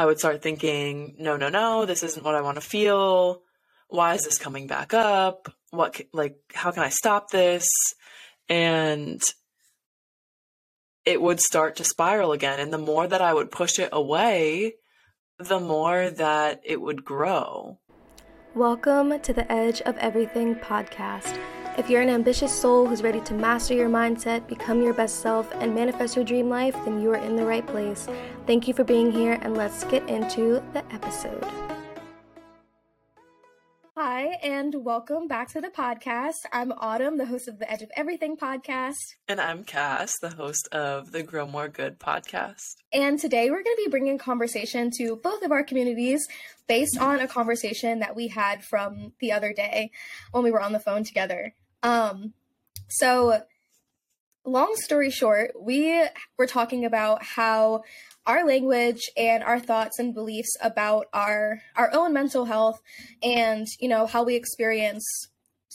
I would start thinking, no, no, no, this isn't what I want to feel. Why is this coming back up? What, like, how can I stop this? And it would start to spiral again. And the more that I would push it away, the more that it would grow. Welcome to the Edge of Everything podcast. If you're an ambitious soul who's ready to master your mindset, become your best self, and manifest your dream life, then you are in the right place. Thank you for being here, and let's get into the episode. Hi, and welcome back to the podcast. I'm Autumn, the host of the Edge of Everything podcast. And I'm Cass, the host of the Grow More Good podcast. And today we're going to be bringing conversation to both of our communities based on a conversation that we had from the other day when we were on the phone together. Um, so, long story short, we were talking about how our language and our thoughts and beliefs about our our own mental health and you know how we experience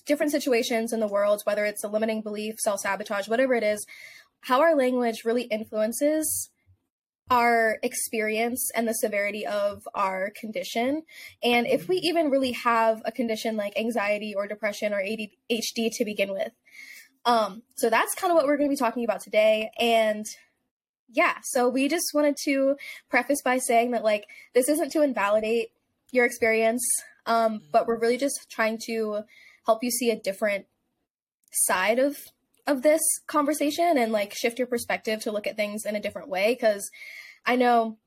different situations in the world whether it's a limiting belief self-sabotage whatever it is how our language really influences our experience and the severity of our condition. And if we even really have a condition like anxiety or depression or ADHD to begin with. Um so that's kind of what we're going to be talking about today. And yeah, so we just wanted to preface by saying that like this isn't to invalidate your experience, um, but we're really just trying to help you see a different side of of this conversation and like shift your perspective to look at things in a different way because I know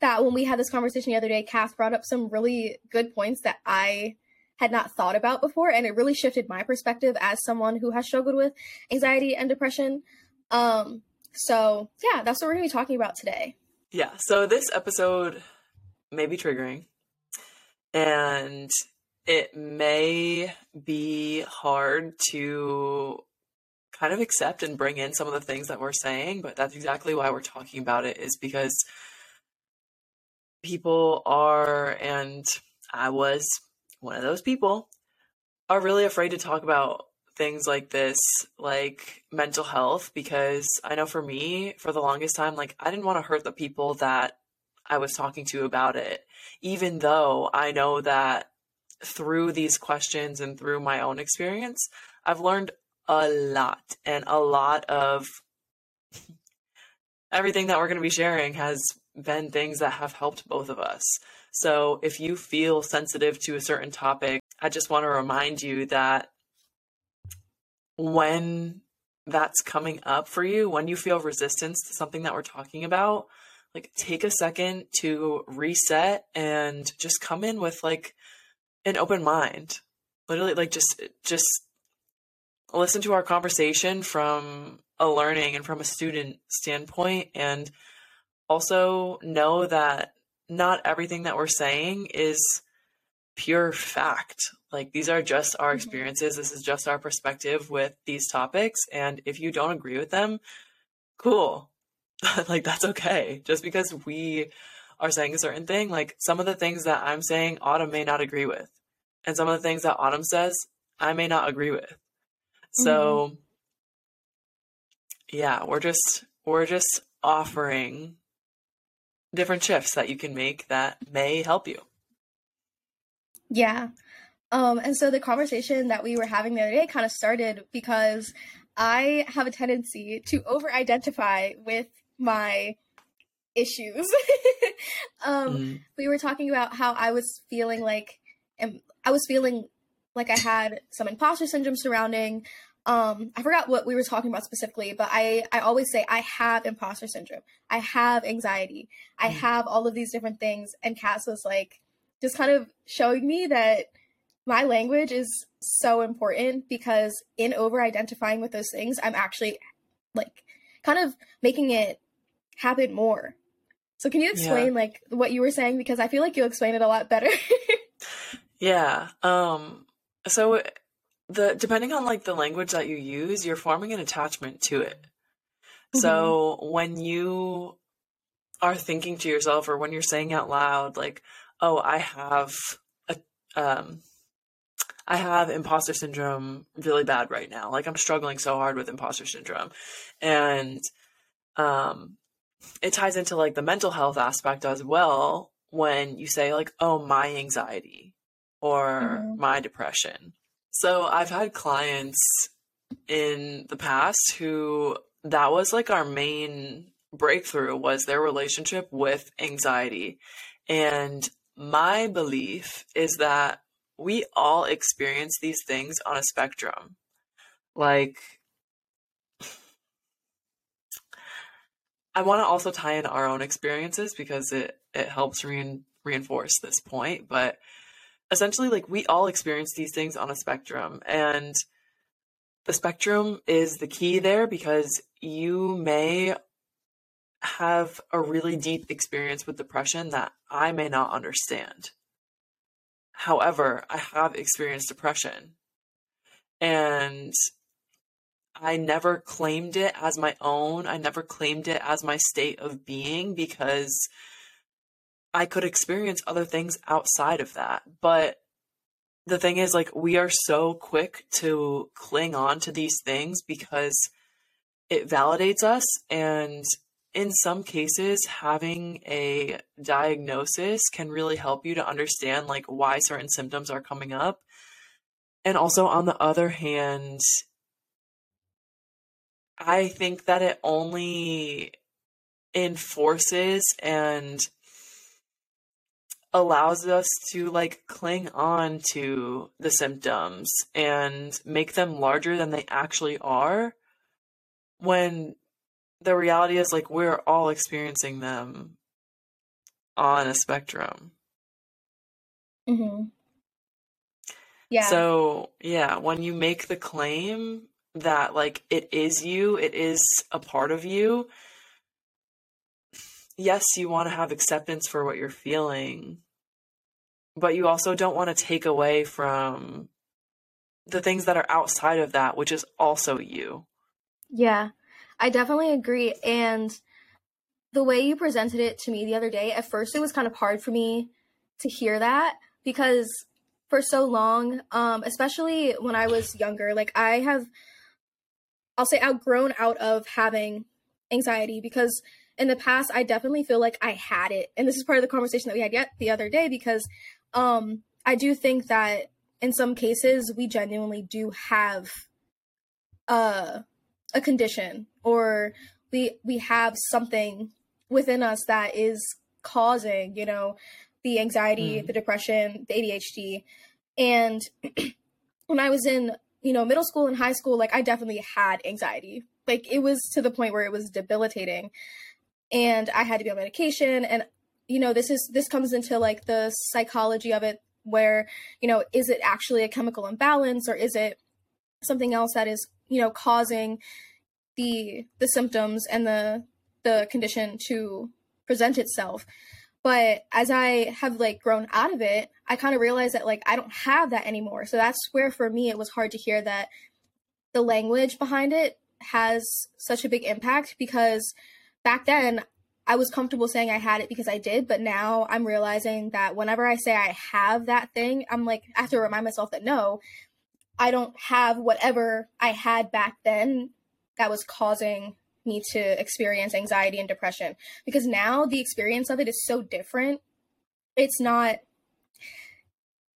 that when we had this conversation the other day, Cass brought up some really good points that I had not thought about before, and it really shifted my perspective as someone who has struggled with anxiety and depression. Um, so, yeah, that's what we're going to be talking about today. Yeah. So, this episode may be triggering and it may be hard to kind of accept and bring in some of the things that we're saying, but that's exactly why we're talking about it, is because people are, and I was one of those people, are really afraid to talk about things like this, like mental health, because I know for me, for the longest time, like I didn't want to hurt the people that I was talking to about it, even though I know that through these questions and through my own experience, I've learned a lot and a lot of everything that we're going to be sharing has been things that have helped both of us. So if you feel sensitive to a certain topic, I just want to remind you that when that's coming up for you, when you feel resistance to something that we're talking about, like take a second to reset and just come in with like an open mind. Literally like just just listen to our conversation from a learning and from a student standpoint and also know that not everything that we're saying is pure fact. Like these are just our mm-hmm. experiences. This is just our perspective with these topics. And if you don't agree with them, cool. like that's okay. Just because we are saying a certain thing, like some of the things that I'm saying, Autumn may not agree with. And some of the things that Autumn says, I may not agree with. So mm-hmm. yeah, we're just we're just offering different shifts that you can make that may help you. Yeah. Um, and so the conversation that we were having the other day kind of started because I have a tendency to over identify with my issues. um, mm. We were talking about how I was feeling like, and I was feeling like I had some imposter syndrome surrounding. Um, I forgot what we were talking about specifically, but I, I always say I have imposter syndrome. I have anxiety. I mm. have all of these different things. And Cass was like, just kind of showing me that my language is so important because in over identifying with those things, I'm actually like kind of making it happen more. So can you explain yeah. like what you were saying because I feel like you'll explain it a lot better. yeah. Um so the depending on like the language that you use, you're forming an attachment to it. Mm-hmm. So when you are thinking to yourself or when you're saying out loud like oh, I have a, um, I have imposter syndrome really bad right now. Like I'm struggling so hard with imposter syndrome. And um it ties into like the mental health aspect as well when you say, like, oh, my anxiety or Mhm. my depression. So I've had clients in the past who that was like our main breakthrough was their relationship with anxiety. And my belief is that we all experience these things on a spectrum. Like, I want to also tie in our own experiences because it it helps rein, reinforce this point. But essentially, like we all experience these things on a spectrum, and the spectrum is the key there because you may have a really deep experience with depression that I may not understand. However, I have experienced depression and I never claimed it as my own. I never claimed it as my state of being because I could experience other things outside of that. But the thing is, like, we are so quick to cling on to these things because it validates us. And in some cases, having a diagnosis can really help you to understand, like, why certain symptoms are coming up. And also, on the other hand, I think that it only enforces and allows us to like cling on to the symptoms and make them larger than they actually are when the reality is like we're all experiencing them on a spectrum. Mm-hmm. Yeah. So, yeah, when you make the claim that like it is you, it is a part of you, yes, you want to have acceptance for what you're feeling, but you also don't want to take away from the things that are outside of that, which is also you. Yeah, I definitely agree. And the way you presented it to me the other day, at first it was kind of hard for me to hear that because for so long, um, especially when I was younger, like I have, I'll say, outgrown out of having anxiety because in the past I definitely feel like I had it, and this is part of the conversation that we had yet the other day because um, I do think that in some cases we genuinely do have uh, a condition or we we have something within us that is causing, you know, the anxiety, Mm. the depression, the ADHD. And when I was in, you know, middle school and high school, like I definitely had anxiety. Like it was to the point where it was debilitating. And I had to be on medication. And you know, this is this comes into like the psychology of it where, you know, is it actually a chemical imbalance or is it something else that is, you know, causing the the symptoms and the the condition to present itself. But as i have like grown out of it i kind of realized that like i don't have that anymore. So that's where for me it was hard to hear that the language behind it has such a big impact because back then i was comfortable saying i had it because i did but now i'm realizing that whenever i say i have that thing i'm like i have to remind myself that no i don't have whatever i had back then that was causing me to experience anxiety and depression. Because now the experience of it is so different. It's not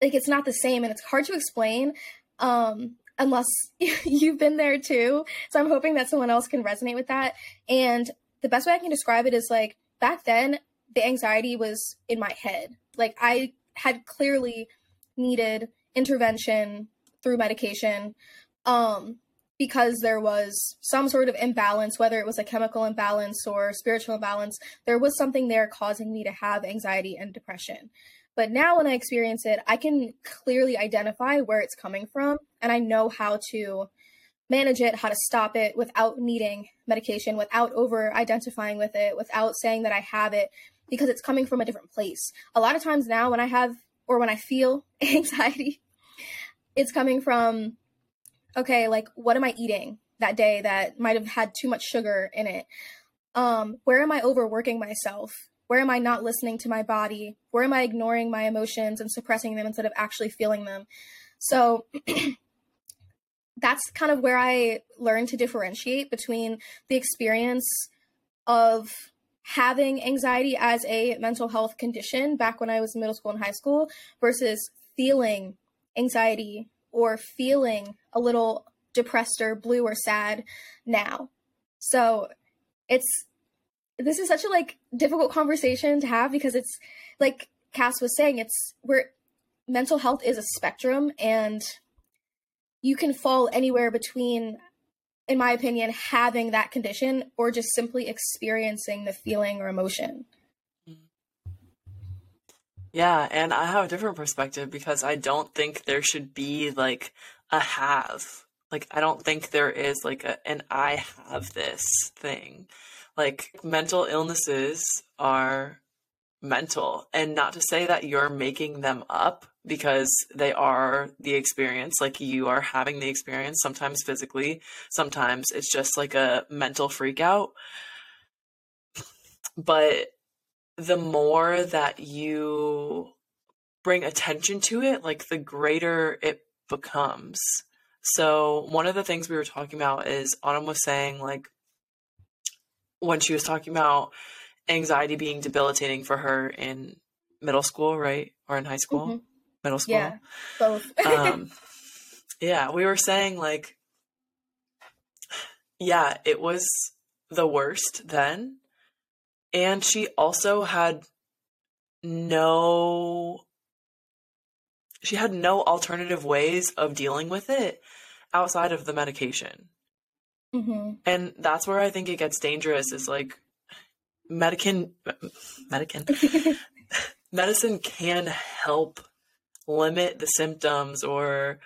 like it's not the same and it's hard to explain um unless you've been there too. So i'm hoping that someone else can resonate with that. And the best way i can describe it is like back then the anxiety was in my head like i had clearly needed intervention through medication um because there was some sort of imbalance, whether it was a chemical imbalance or spiritual imbalance, there was something there causing me to have anxiety and depression. But now when I experience it, I can clearly identify where it's coming from and I know how to manage it, how to stop it without needing medication, without over identifying with it, without saying that I have it because it's coming from a different place. A lot of times now when I have or when I feel anxiety, it's coming from okay, like what am I eating that day that might have had too much sugar in it? Um, where am I overworking myself? Where am I not listening to my body? Where am I ignoring my emotions and suppressing them instead of actually feeling them? So that's kind of where I learned to differentiate between the experience of having anxiety as a mental health condition back when I was in middle school and high school versus feeling anxiety or feeling a little depressed or blue or sad now. So it's this is such a like difficult conversation to have because it's like Cass was saying, it's where mental health is a spectrum and you can fall anywhere between in my opinion, having that condition or just simply experiencing the feeling or emotion. Yeah, and I have a different perspective because I don't think there should be like a have. Like I don't think there is like a an I have this thing. Like mental illnesses are mental and not to say that you're making them up because they are the experience like you are having the experience sometimes physically sometimes it's just like a mental freak out. But the more that you bring attention to it like the greater it becomes. So one of the things we were talking about is autumn was saying like when she was talking about anxiety being debilitating for her in middle school right or in high school mm-hmm middle school. Yeah, both. um, yeah, we were saying like, yeah, it was the worst then. And she also had no, she had no alternative ways of dealing with it outside of the medication. Mm-hmm. And that's where I think it gets dangerous is like, medicine, medicine, medicine can help limit the symptoms or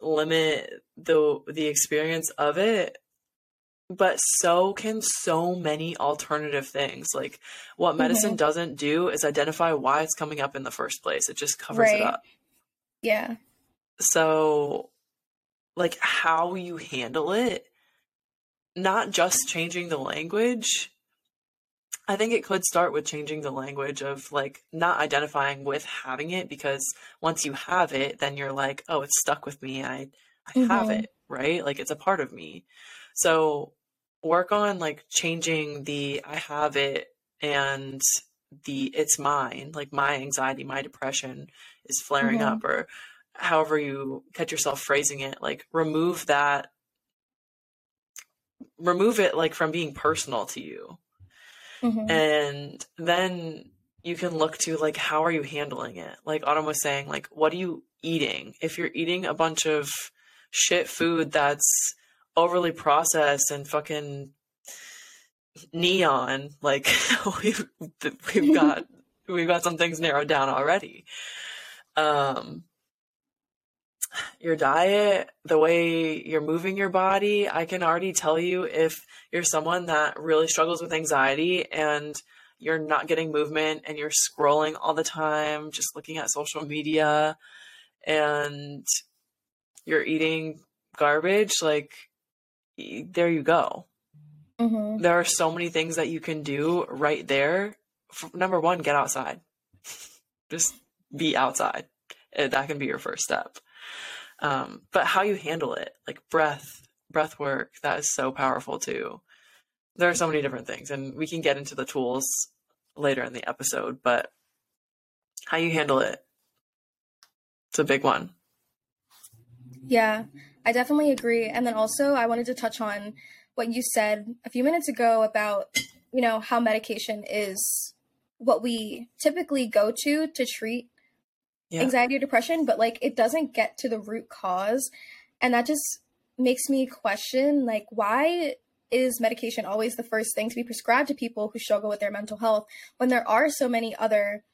limit the the experience of it but so can so many alternative things like what medicine mm-hmm. doesn't do is identify why it's coming up in the first place it just covers right. it up yeah so like how you handle it not just changing the language I think it could start with changing the language of like not identifying with having it because once you have it, then you're like, oh, it's stuck with me. I, I mm-hmm. have it, right? Like it's a part of me. So work on like changing the I have it and the it's mine, like my anxiety, my depression is flaring mm-hmm. up, or however you catch yourself phrasing it, like remove that, remove it like from being personal to you Mm-hmm. And then you can look to like how are you handling it? Like Autumn was saying, like what are you eating? If you're eating a bunch of shit food that's overly processed and fucking neon, like we've we've got we've got some things narrowed down already. Um your diet, the way you're moving your body, I can already tell you if you're someone that really struggles with anxiety and you're not getting movement and you're scrolling all the time, just looking at social media and you're eating garbage, like there you go. Mm-hmm. There are so many things that you can do right there. Number one, get outside. just be outside. That can be your first step. Um, but how you handle it, like breath, breath work, that is so powerful too. There are so many different things, and we can get into the tools later in the episode, but how you handle it, it's a big one. Yeah, I definitely agree. And then also, I wanted to touch on what you said a few minutes ago about, you know, how medication is what we typically go to to treat yeah. anxiety or depression, but like it doesn't get to the root cause. And that just makes me question like why is medication always the first thing to be prescribed to people who struggle with their mental health when there are so many other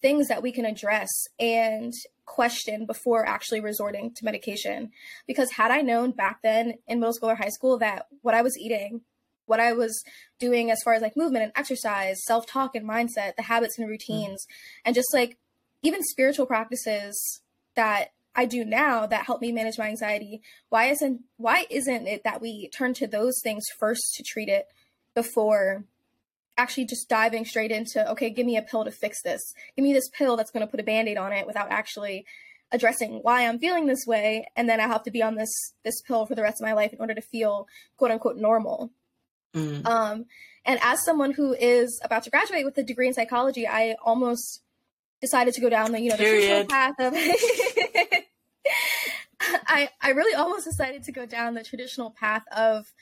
things that we can address and question before actually resorting to medication because had i known back then in middle school or high school that what i was eating what i was doing as far as like movement and exercise self-talk and mindset the habits and mm. routines mm-hmm. and just like even spiritual practices that I do now that help me manage my anxiety, why isn't why isn't it that we turn to those things first to treat it before actually just diving straight into okay, give me a pill to fix this. Give me this pill that's going to put a band-aid on it without actually addressing why I'm feeling this way and then I have to be on this this pill for the rest of my life in order to feel quote unquote normal. Mm. Um And as someone who is about to graduate with a degree in psychology, I almost decided to go down the you know the traditional path of. I I really almost decided to go down the traditional path of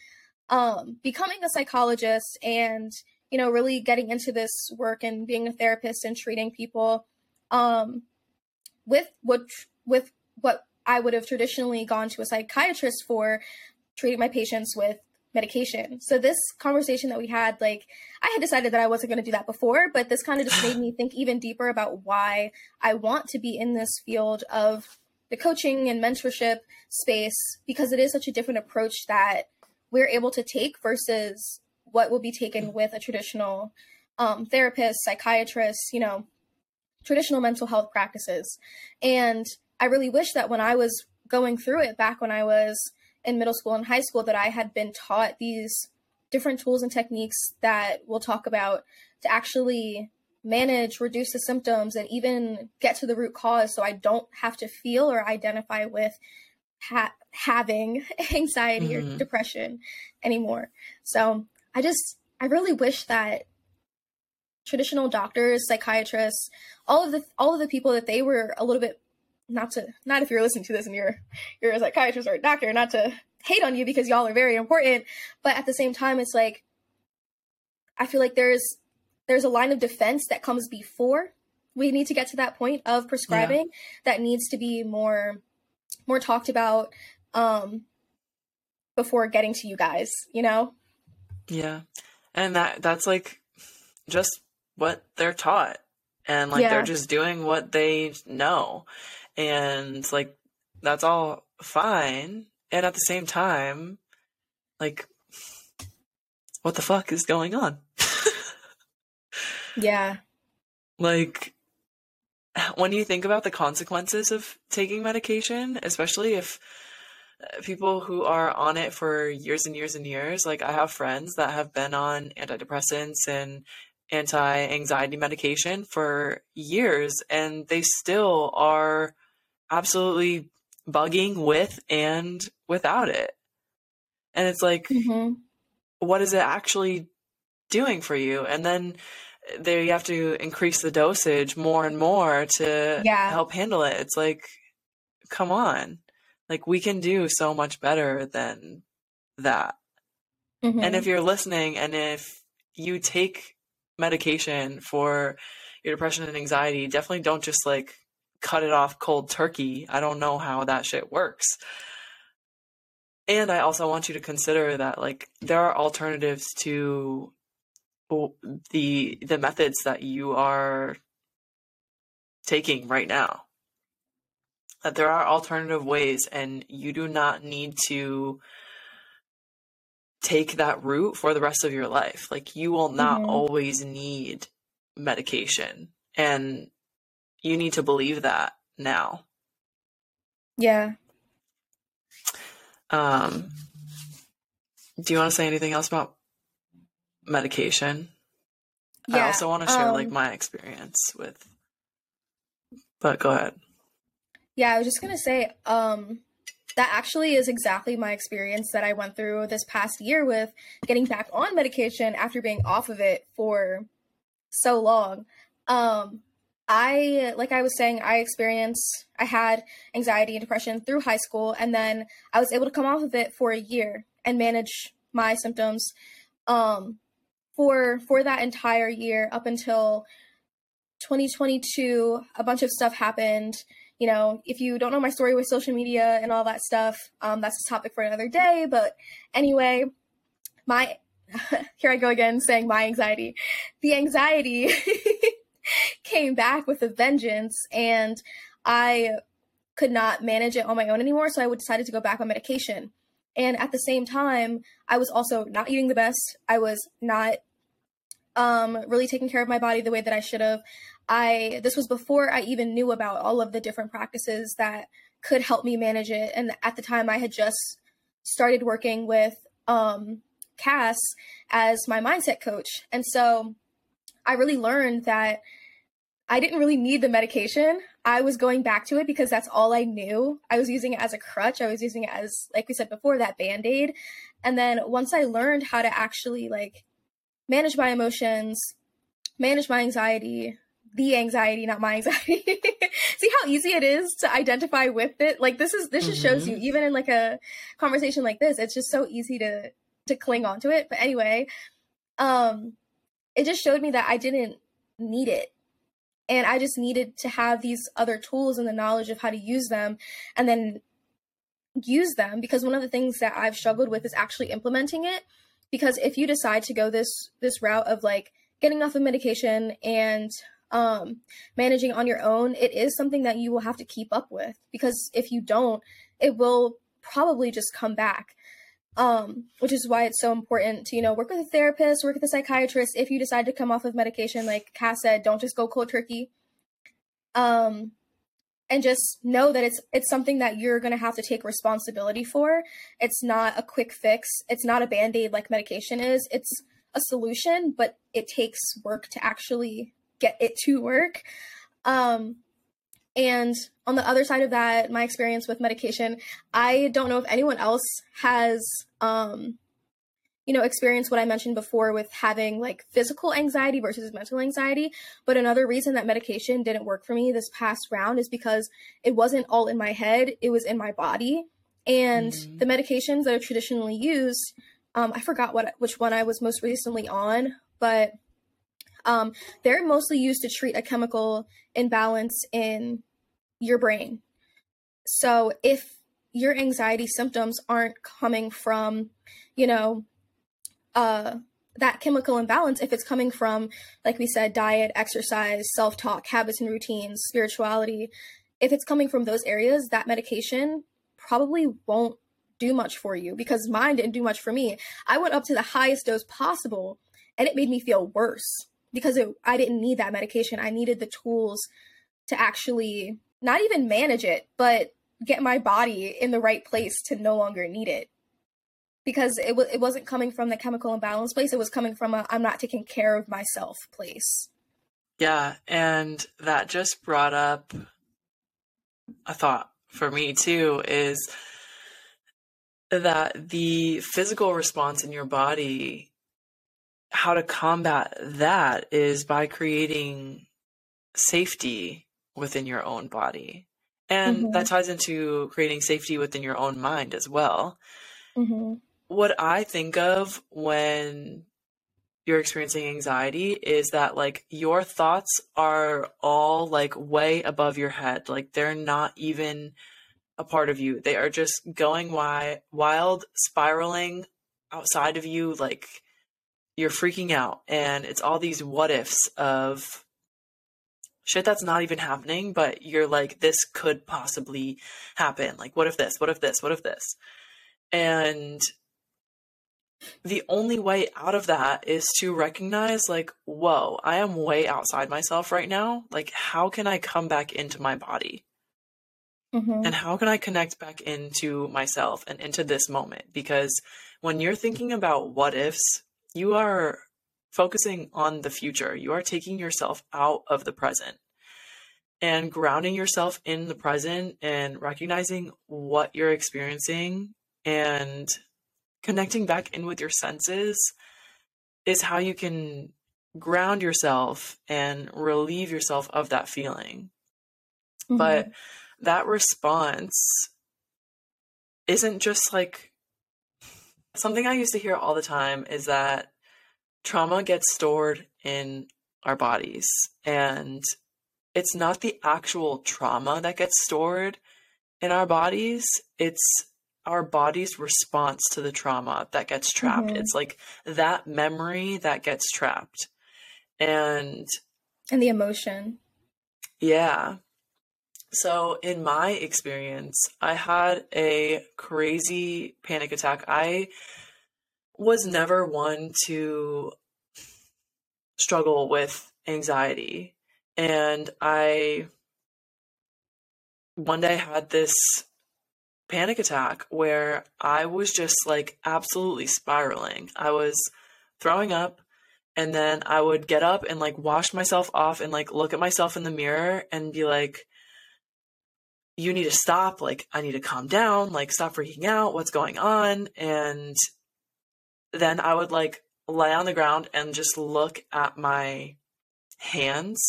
um, becoming a psychologist and you know really getting into this work and being a therapist and treating people um, with what with what I would have traditionally gone to a psychiatrist for treating my patients with medication. So this conversation that we had, like I had decided that I wasn't going to do that before, but this kind of just made me think even deeper about why I want to be in this field of the coaching and mentorship space because it is such a different approach that we're able to take versus what will be taken with a traditional um, therapist, psychiatrist, you know, traditional mental health practices. And I really wish that when I was going through it back when I was in middle school and high school, that I had been taught these different tools and techniques that we'll talk about to actually manage, reduce the symptoms, and even get to the root cause so I don't have to feel or identify with ha- having anxiety mm-hmm. or depression anymore. So I just, I really wish that traditional doctors, psychiatrists, all of the all of the people that they were a little bit not to not if you're listening to this and you're you're a psychiatrist or a doctor, not to hate on you because y'all are very important, but at the same time it's like I feel like there's there's a line of defense that comes before we need to get to that point of prescribing yeah. that needs to be more more talked about um before getting to you guys, you know? Yeah. And that that's like just what they're taught. And like yeah. they're just doing what they know. And like that's all fine. And at the same time, like what the fuck is going on? yeah. Like when you think about the consequences of taking medication, especially if uh, people who are on it for years and years and years, like I have friends that have been on antidepressants and anti anxiety medication for years and they still are absolutely bugging with and without it. And it's like, mm-hmm. what is it actually doing for you? And then there you have to increase the dosage more and more to yeah. help handle it. It's like, come on. Like we can do so much better than that. Mm-hmm. And if you're listening and if you take medication for your depression and anxiety, definitely don't just like cut it off cold turkey. I don't know how that shit works. And I also want you to consider that like there are alternatives to the the methods that you are taking right now that there are alternative ways and you do not need to take that route for the rest of your life like you will not mm-hmm. always need medication and you need to believe that now yeah um do you want to say anything else about medication. Yeah, I also want to share um, like my experience with but go ahead. Yeah, I was just going to say um that actually is exactly my experience that I went through this past year with getting back on medication after being off of it for so long. Um I like I was saying I experienced I had anxiety and depression through high school and then I was able to come off of it for a year and manage my symptoms um for for that entire year up until 2022 a bunch of stuff happened. You know if you don't know my story with social media and all that stuff um, that's a topic for another day but anyway my here i go again saying my anxiety. The anxiety came back with a vengeance and i could not manage it on my own anymore so i decided to go back on medication and at the same time, I was also not eating the best. I was not um, really taking care of my body the way that I should have. I this was before I even knew about all of the different practices that could help me manage it. And at the time, I had just started working with um, Cass as my mindset coach, and so I really learned that I didn't really need the medication. I was going back to it because that's all I knew. I was using it as a crutch. I was using it as, like we said before, that band aid. And then once I learned how to actually like manage my emotions, manage my anxiety, the anxiety, not my anxiety. See how easy it is to identify with it? Like this is this just mm-hmm. shows you, mm-hmm. even in like a conversation like this, it's just so easy to to cling on to it. But anyway, um it just showed me that I didn't need it. And I just needed to have these other tools and the knowledge of how to use them and then use them because one of the things that I've struggled with is actually implementing it because if you decide to go this this route of like getting off of medication and um, managing on your own, it is something that you will have to keep up with because if you don't, it will probably just come back. Um, which is why it's so important to, you know, work with a therapist, work with a psychiatrist. If you decide to come off of medication, like Cass said, don't just go cold turkey. Um, and just know that it's it's something that you're to have to take responsibility for. It's not a quick fix. It's not a band-aid like medication is. It's a solution, but it takes work to actually get it to work. Um, and on the other side of that, my experience with medication, I don't know if anyone else has, um, you know, experienced what I mentioned before with having like physical anxiety versus mental anxiety. But another reason that medication didn't work for me this past round is because it wasn't all in my head, it was in my body. And mm-hmm. the medications that are traditionally used, um, I forgot what which one I was most recently on, but um, they're mostly used to treat a chemical imbalance in your brain. So if your anxiety symptoms aren't coming from, you know, uh, that chemical imbalance, if it's coming from, like we said, diet, exercise, self talk, habits and routines, spirituality, if it's coming from those areas, that medication probably won't do much for you because mine didn't do much for me. I went up to the highest dose possible and it made me feel worse because it, I didn't need that medication. I needed the tools to actually not even manage it, but get my body in the right place to no longer need it. Because it, w- it wasn't coming from the chemical imbalance place, it was coming from a I'm not taking care of myself place. Yeah, and that just brought up a thought for me too is that the physical response in your body how to combat that is by creating safety within your own body. And mm-hmm. that ties into creating safety within your own mind as well. Mm-hmm. What I think of when you're experiencing anxiety is that like your thoughts are all like way above your head. Like they're not even a part of you. They are just going wi- wild, spiraling outside of you like you're freaking out and it's all these what ifs of shit that's not even happening but you're like this could possibly happen. Like what if this? What if this? What if this? And the only way out of that is to recognize like whoa i am way outside myself right now. Like how can i come back into my body? Mm-hmm. and how can i connect back into myself and into this moment? Because when you're thinking about what ifs you are focusing on the future. You are taking yourself out of the present and grounding yourself in the present and recognizing what you're experiencing and connecting back in with your senses is how you can ground yourself and relieve yourself of that feeling. Mm-hmm. But that response isn't just like Something I used to hear all the time is that trauma gets stored in our bodies and it's not the actual trauma that gets stored in our bodies it's our body's response to the trauma that gets trapped. Mm-hmm. it's like that memory that gets trapped. And and the emotion. Yeah so, in my experience, I had a crazy panic attack. I was never one to struggle with anxiety. And I one day had this panic attack where I was just like absolutely spiraling. I was throwing up and then I would get up and like wash myself off and like look at myself in the mirror and be like, you need to stop. Like, I need to calm down. Like, stop freaking out. What's going on? And then I would like lay on the ground and just look at my hands.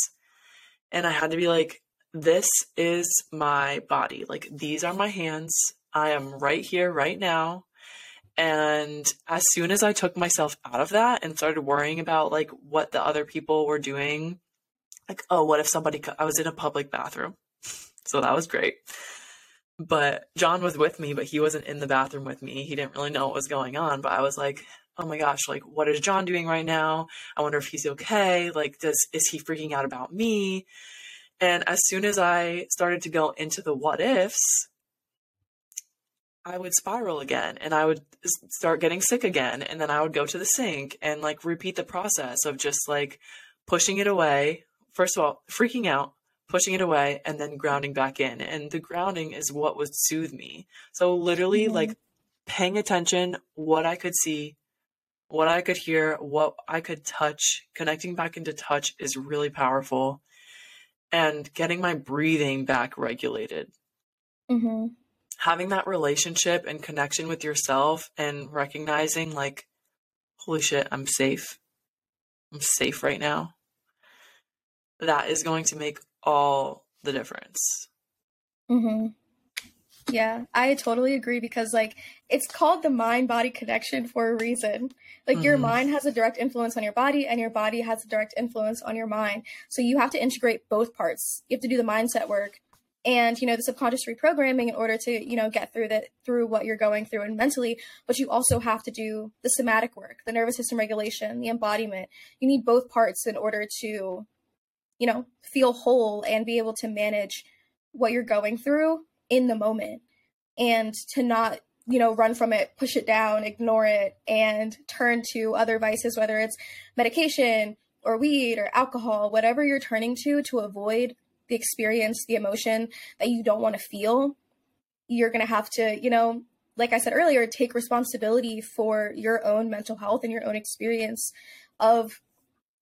And I had to be like, this is my body. Like, these are my hands. I am right here, right now. And as soon as I took myself out of that and started worrying about like what the other people were doing, like, oh, what if somebody, I was in a public bathroom. So that was great. But John was with me, but he wasn't in the bathroom with me. He didn't really know what was going on. But I was like, oh my gosh, like, what is John doing right now? I wonder if he's okay. Like, does, is he freaking out about me? And as soon as I started to go into the what ifs, I would spiral again and I would start getting sick again. And then I would go to the sink and like repeat the process of just like pushing it away. First of all, freaking out, pushing it away, and then grounding back in. And the grounding is what would soothe me. So literally, mm-hmm. like paying attention, what I could see, what I could hear, what I could touch, connecting back into touch is really powerful. And getting my breathing back regulated. Mm-hmm. Having that relationship and connection with yourself and recognizing, like, holy shit, I'm safe. I'm safe right now. That is going to make all the difference. Mm-hmm. Yeah, I totally agree because like it's called the mind body connection for a reason. Like mm-hmm. your mind has a direct influence on your body and your body has a direct influence on your mind. So you have to integrate both parts. You have to do the mindset work and you know the subconscious reprogramming in order to you know get through that through what you're going through and mentally but you also have to do the somatic work the nervous system regulation the embodiment you need both parts in order to you know, feel whole and be able to manage what you're going through in the moment and to not, you know, run from it, push it down, ignore it, and turn to other vices, whether it's medication or weed or alcohol, whatever you're turning to to avoid the experience, the emotion that you don't want to feel. You're going to have to, you know, like I said earlier, take responsibility for your own mental health and your own experience of,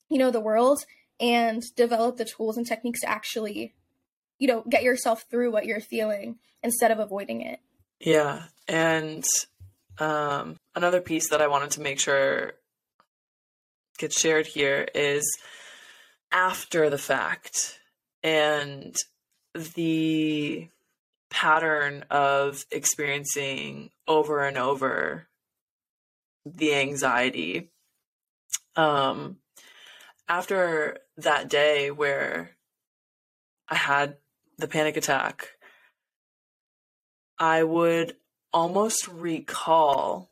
you know, the world and develop the tools and techniques to actually, you know, get yourself through what you're feeling instead of avoiding it. Yeah. And um, another piece that I wanted to make sure gets shared here is after the fact and the pattern of experiencing over and over the anxiety um after that day where I had the panic attack, I would almost recall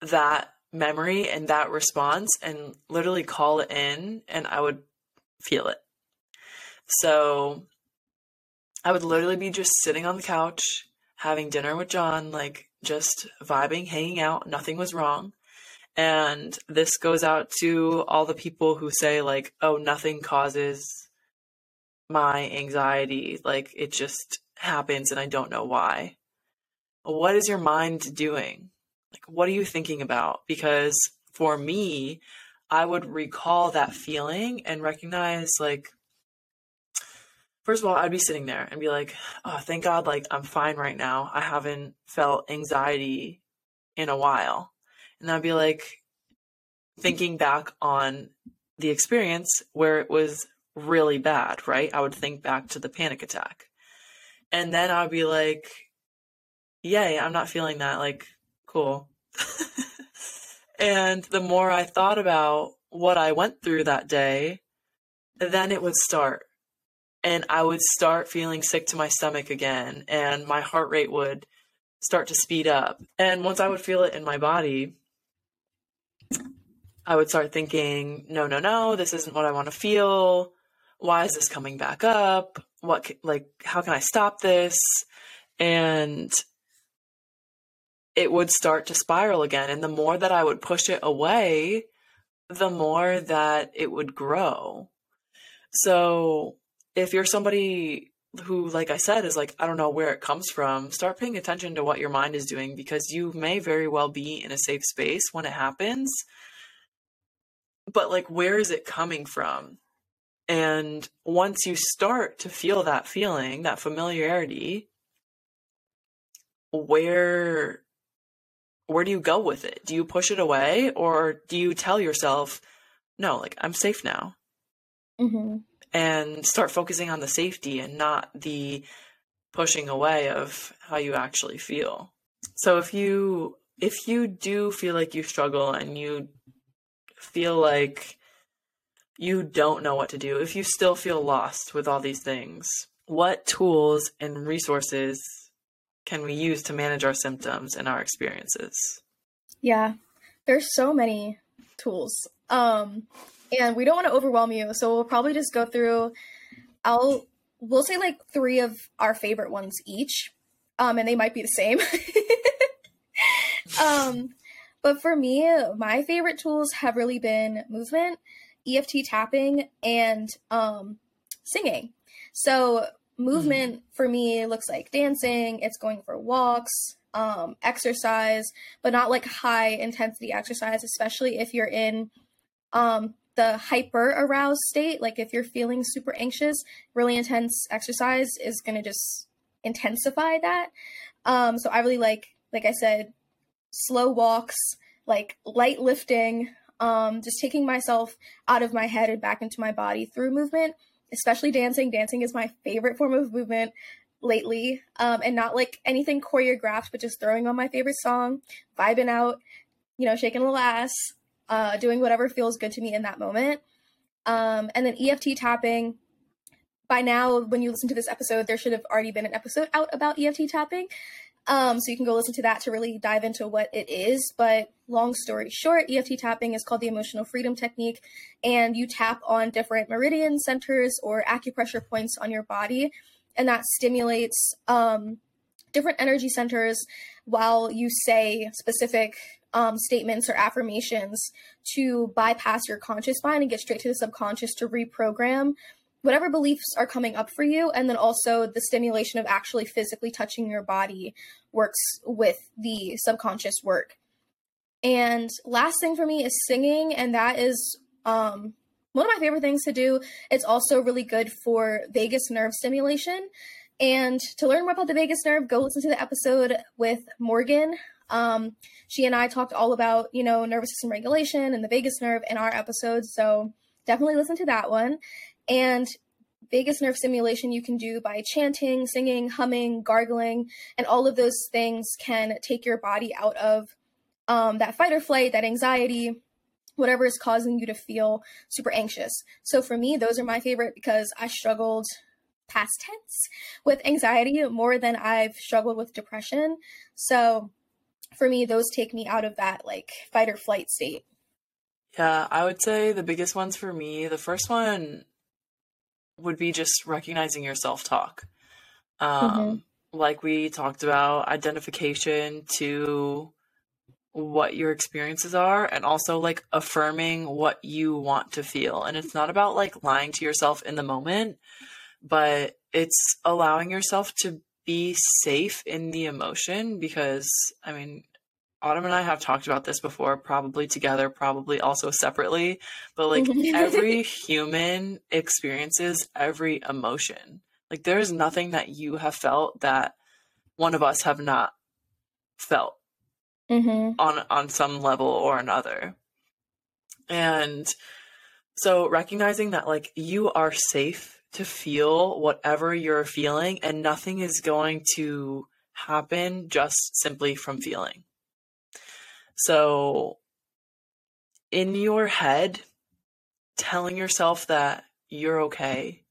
that memory and that response and literally call it in and I would feel it. So I would literally be just sitting on the couch having dinner with John, like just vibing, hanging out, nothing was wrong. And this goes out to all the people who say, like, oh, nothing causes my anxiety. Like, it just happens and I don't know why. What is your mind doing? Like, what are you thinking about? Because for me, I would recall that feeling and recognize, like, first of all, I'd be sitting there and be like, oh, thank God, like, I'm fine right now. I haven't felt anxiety in a while. And I'd be like thinking back on the experience where it was really bad, right? I would think back to the panic attack. And then I'd be like, yay, I'm not feeling that. Like, cool. and the more I thought about what I went through that day, then it would start. And I would start feeling sick to my stomach again, and my heart rate would start to speed up. And once I would feel it in my body, I would start thinking, no, no, no, this isn't what I want to feel. Why is this coming back up? What, like, how can I stop this? And it would start to spiral again. And the more that I would push it away, the more that it would grow. So if you're somebody who, like I said, is like, I don't know where it comes from, start paying attention to what your mind is doing because you may very well be in a safe space when it happens but like where is it coming from and once you start to feel that feeling that familiarity where where do you go with it? Do you push it away or do you tell yourself, no, like I'm safe now? Mm-hmm. And start focusing on the safety and not the pushing away of how you actually feel. So if you if you do feel like you struggle and you feel like you don't know what to do, if you still feel lost with all these things, what tools and resources can we use to manage our symptoms and our experiences? Yeah, there's so many tools. Um, and we don't want to overwhelm you, so we'll probably just go through. I'll we'll say like three of our favorite ones each, um, and they might be the same. um, but for me, my favorite tools have really been movement, EFT tapping, and um, singing. So movement mm. for me looks like dancing. It's going for walks, um, exercise, but not like high intensity exercise, especially if you're in um, the hyper aroused state. Like if you're feeling super anxious, really intense exercise is going to just intensify that. Um, so I really like, like I said, slow walks, like light lifting, um, just taking myself out of my head and back into my body through movement, especially dancing. Dancing is my favorite form of movement lately, um, and not like anything choreographed, but just throwing on my favorite song, vibing out, you know, shaking a little ass, uh, doing whatever feels good to me in that moment. Um, and then EFT tapping. By now, when you listen to this episode, there should have already been an episode out about EFT tapping. Um, so you can go listen to that to really dive into what it is. But long story short, EFT tapping is called the emotional freedom technique, and you tap on different meridian centers or acupressure points on your body, and that stimulates um, different energy centers while you say specific um, statements or affirmations to bypass your conscious mind and get straight to the subconscious to reprogram whatever beliefs are coming up for you and then also the stimulation of actually physically touching your body works with the subconscious work. And last thing for me is singing and that is um, one of my favorite things to do. It's also really good for vagus nerve stimulation. And to learn more about the vagus nerve go listen to the episode with morgan. Um, she and i talked all about you know nervous system regulation and the vagus nerve in our episodes so definitely listen to that one and vagus nerve stimulation you can do by chanting, singing, humming, gargling, and all of those things can take your body out of um, that fight or flight, that anxiety, whatever is causing you to feel super anxious. So for me, those are my favorite because I struggled past tense with anxiety more than I've struggled with depression. So for me, those take me out of that like fight or flight state. Yeah, I would say the biggest ones for me, the first one would be just recognizing your self talk. Um, mm-hmm. Like we talked about, identification to what your experiences are and also like affirming what you want to feel. And it's not about like lying to yourself in the moment, but it's allowing yourself to be safe in the emotion because I mean, Autumn and I have talked about this before, probably together, probably also separately, but like every human experiences every emotion. Like there is nothing that you have felt that one of us have not felt mm-hmm. on on some level or another. And so recognizing that like you are safe to feel whatever you're feeling and nothing is going to happen just simply from feeling so, in your head, telling yourself that you're okay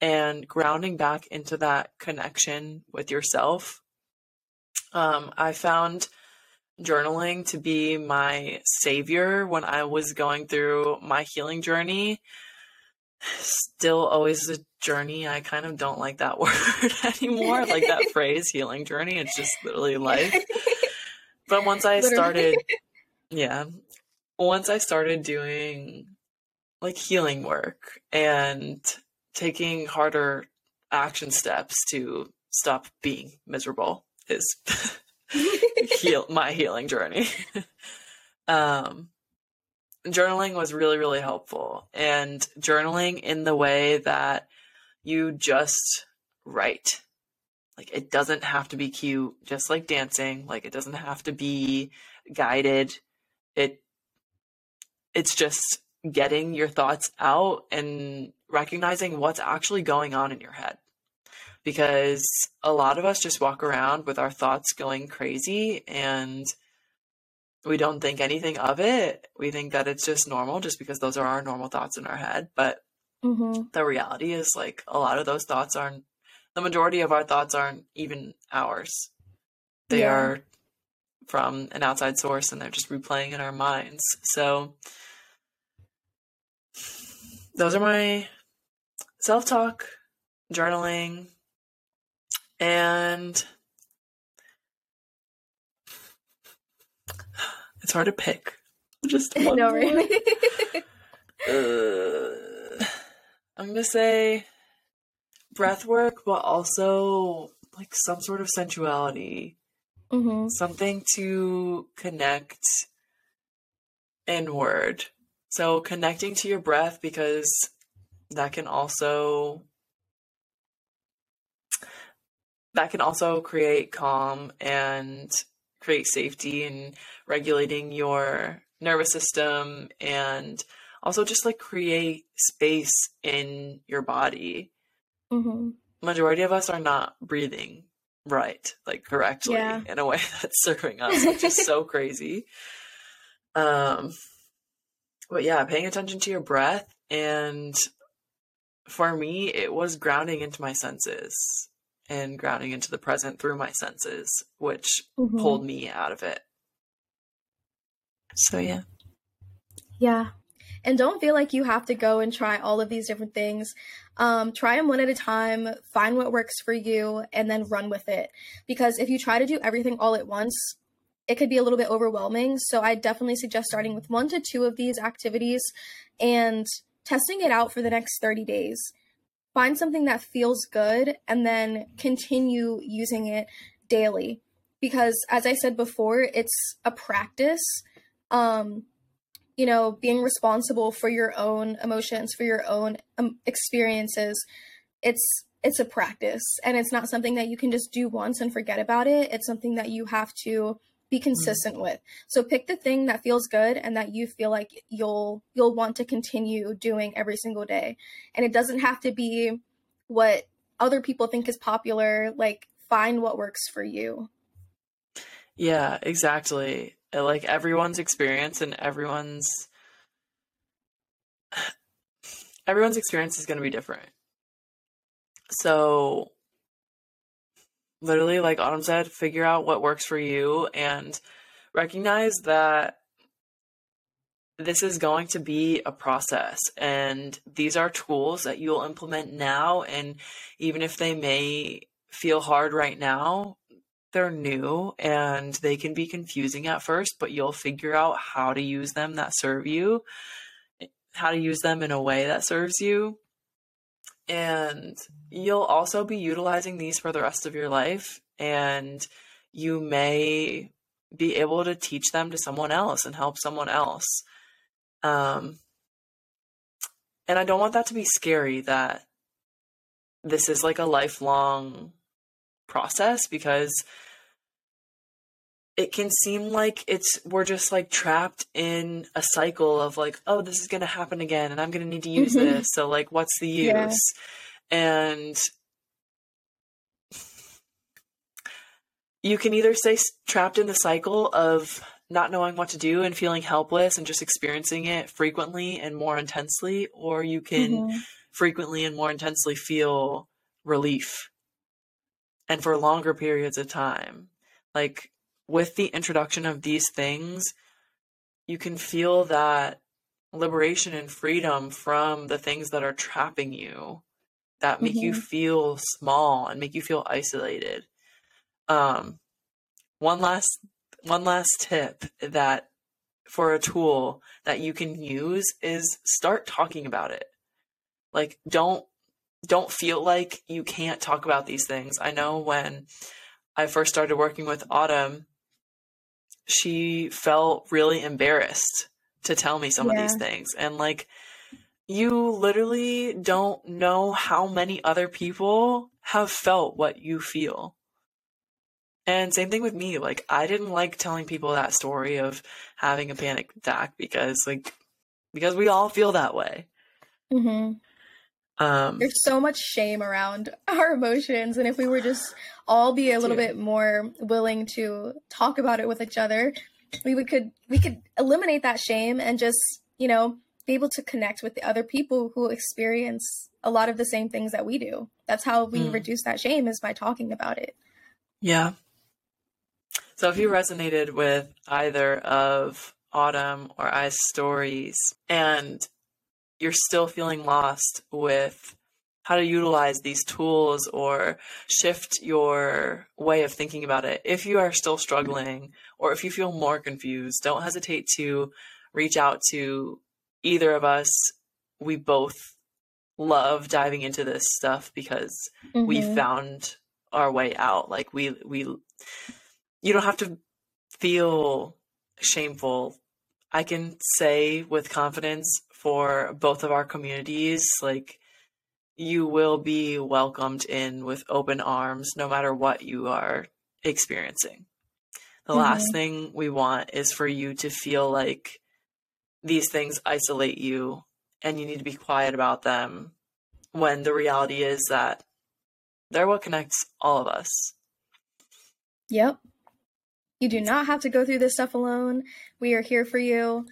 and grounding back into that connection with yourself. Um, I found journaling to be my savior when I was going through my healing journey. Still always a journey. I kind of don't like that word anymore, like that phrase, healing journey. It's just literally life. But once I started, yeah, once I started doing like healing work and taking harder action steps to stop being miserable is heal my healing journey. um, journaling was really really helpful. And journaling in the way that you just write like it doesn't have to be cute, just like dancing. Like it doesn't have to be guided. It it's just getting your thoughts out and recognizing what's actually going on in your head. Because a lot of us just walk around with our thoughts going crazy and we don't think anything of it. We think that it's just normal just because those are our normal thoughts in our head. But Mm-hmm. the reality is, like, a lot of those thoughts aren't, the majority of our thoughts aren't even ours. They Yeah. are from an outside source and they're just replaying in our minds. So, those are my self talk, journaling, and it's hard to pick. Just one no, right? Uh, I'm gonna say breath work, but also like some sort of sensuality, mm-hmm. something to connect inward. So connecting to your breath because that can also that can also create calm and create safety and regulating your nervous system and also just like create space in your body Mm-hmm. majority of us are not breathing right like correctly Yeah. in a way that's serving us which is so crazy um but yeah paying attention to your breath and for me it was grounding into my senses and grounding into the present through my senses which Mhm. pulled me out of it so yeah Yeah. And don't feel like you have to go and try all of these different things. Um, try them one at a time, find what works for you, and then run with it. Because if you try to do everything all at once, it could be a little bit overwhelming. So I definitely suggest starting with one to two of these activities and testing it out for the next 30 days. Find something that feels good and then continue using it daily. Because as I said before, it's a practice. Um, you know, being responsible for your own emotions, for your own um, experiences. It's it's a practice, and it's not something that you can just do once and forget about it. It's something that you have to be consistent with. So pick the thing that feels good and that you feel like you'll you'll want to continue doing every single day. And it doesn't have to be what other people think is popular. Like find what works for you. Yeah, exactly. Like everyone's experience and everyone's everyone's experience is going to be different. So literally like Autumn said, figure out what works for you and recognize that this is going to be a process and these are tools that you'll implement now and even if they may feel hard right now they're new and they can be confusing at first but you'll figure out how to use them that serve you how to use them in a way that serves you. And you'll also be utilizing these for the rest of your life and you may be able to teach them to someone else and help someone else. Um, and I don't want that to be scary that this is like a lifelong process because it can seem like it's we're just like trapped in a cycle of like oh this is going to happen again and I'm going to need to use Mhm. this so like what's the use Yeah. and you can either stay trapped in the cycle of not knowing what to do and feeling helpless and just experiencing it frequently and more intensely, or you can Mhm. frequently and more intensely feel relief and for longer periods of time. Like with the introduction of these things, you can feel that liberation and freedom from the things that are trapping you that make you Mhm. feel small and make you feel isolated. Um, one last one last tip that for a tool that you can use is start talking about it. Like don't don't feel like you can't talk about these things. I know when I first started working with Autumn, she felt really embarrassed to tell me some of these things. And like you literally don't know how many other people have felt what you feel. And same thing with me. Like, I didn't like telling people that story of having a panic attack because, like, because we all feel that way. Mm-hmm. Um, There's so much shame around our emotions, and if we were just all be a little bit more willing to talk about it with each other, we would could we could eliminate that shame and just you know be able to connect with the other people who experience a lot of the same things that we do. That's how we mm. reduce that shame is by talking about it. Yeah. So if you resonated with either of Autumn or I's stories and you're still feeling lost with how to utilize these tools or shift your way of thinking about it. If you are still struggling or if you feel more confused, don't hesitate to reach out to either of us. We both love diving into this stuff because mm-hmm. we found our way out. Like we we you don't have to feel shameful. I can say with confidence for both of our communities like you will be welcomed in with open arms no matter what you are experiencing. The mm-hmm. last thing we want is for you to feel like these things isolate you and you need to be quiet about them when the reality is that they're what connects all of us. Yep. You do not have to go through this stuff alone. We are here for you.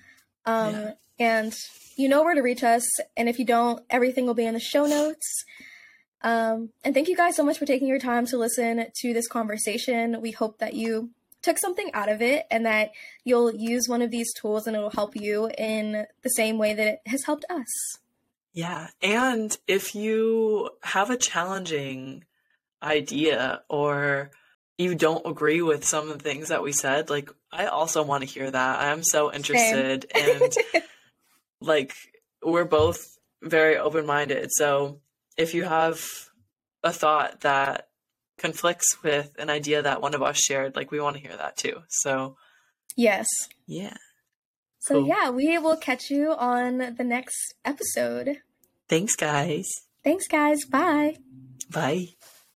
Um, yeah. And you know where to reach us. And if you don't, everything will be in the show notes. Um, and thank you guys so much for taking your time to listen to this conversation. We hope that you took something out of it and that you'll use one of these tools and it will help you in the same way that it has helped us. Yeah. And if you have a challenging idea or you don't agree with some of the things that we said, like I also want to hear that. I am so interested and like we're both very open-minded. So if you have a thought that conflicts with an idea that one of us shared, like we want to hear that too. So Yes. Yeah. So cool. yeah, we will catch you on the next episode. Thanks guys. Thanks guys. Bye. Bye.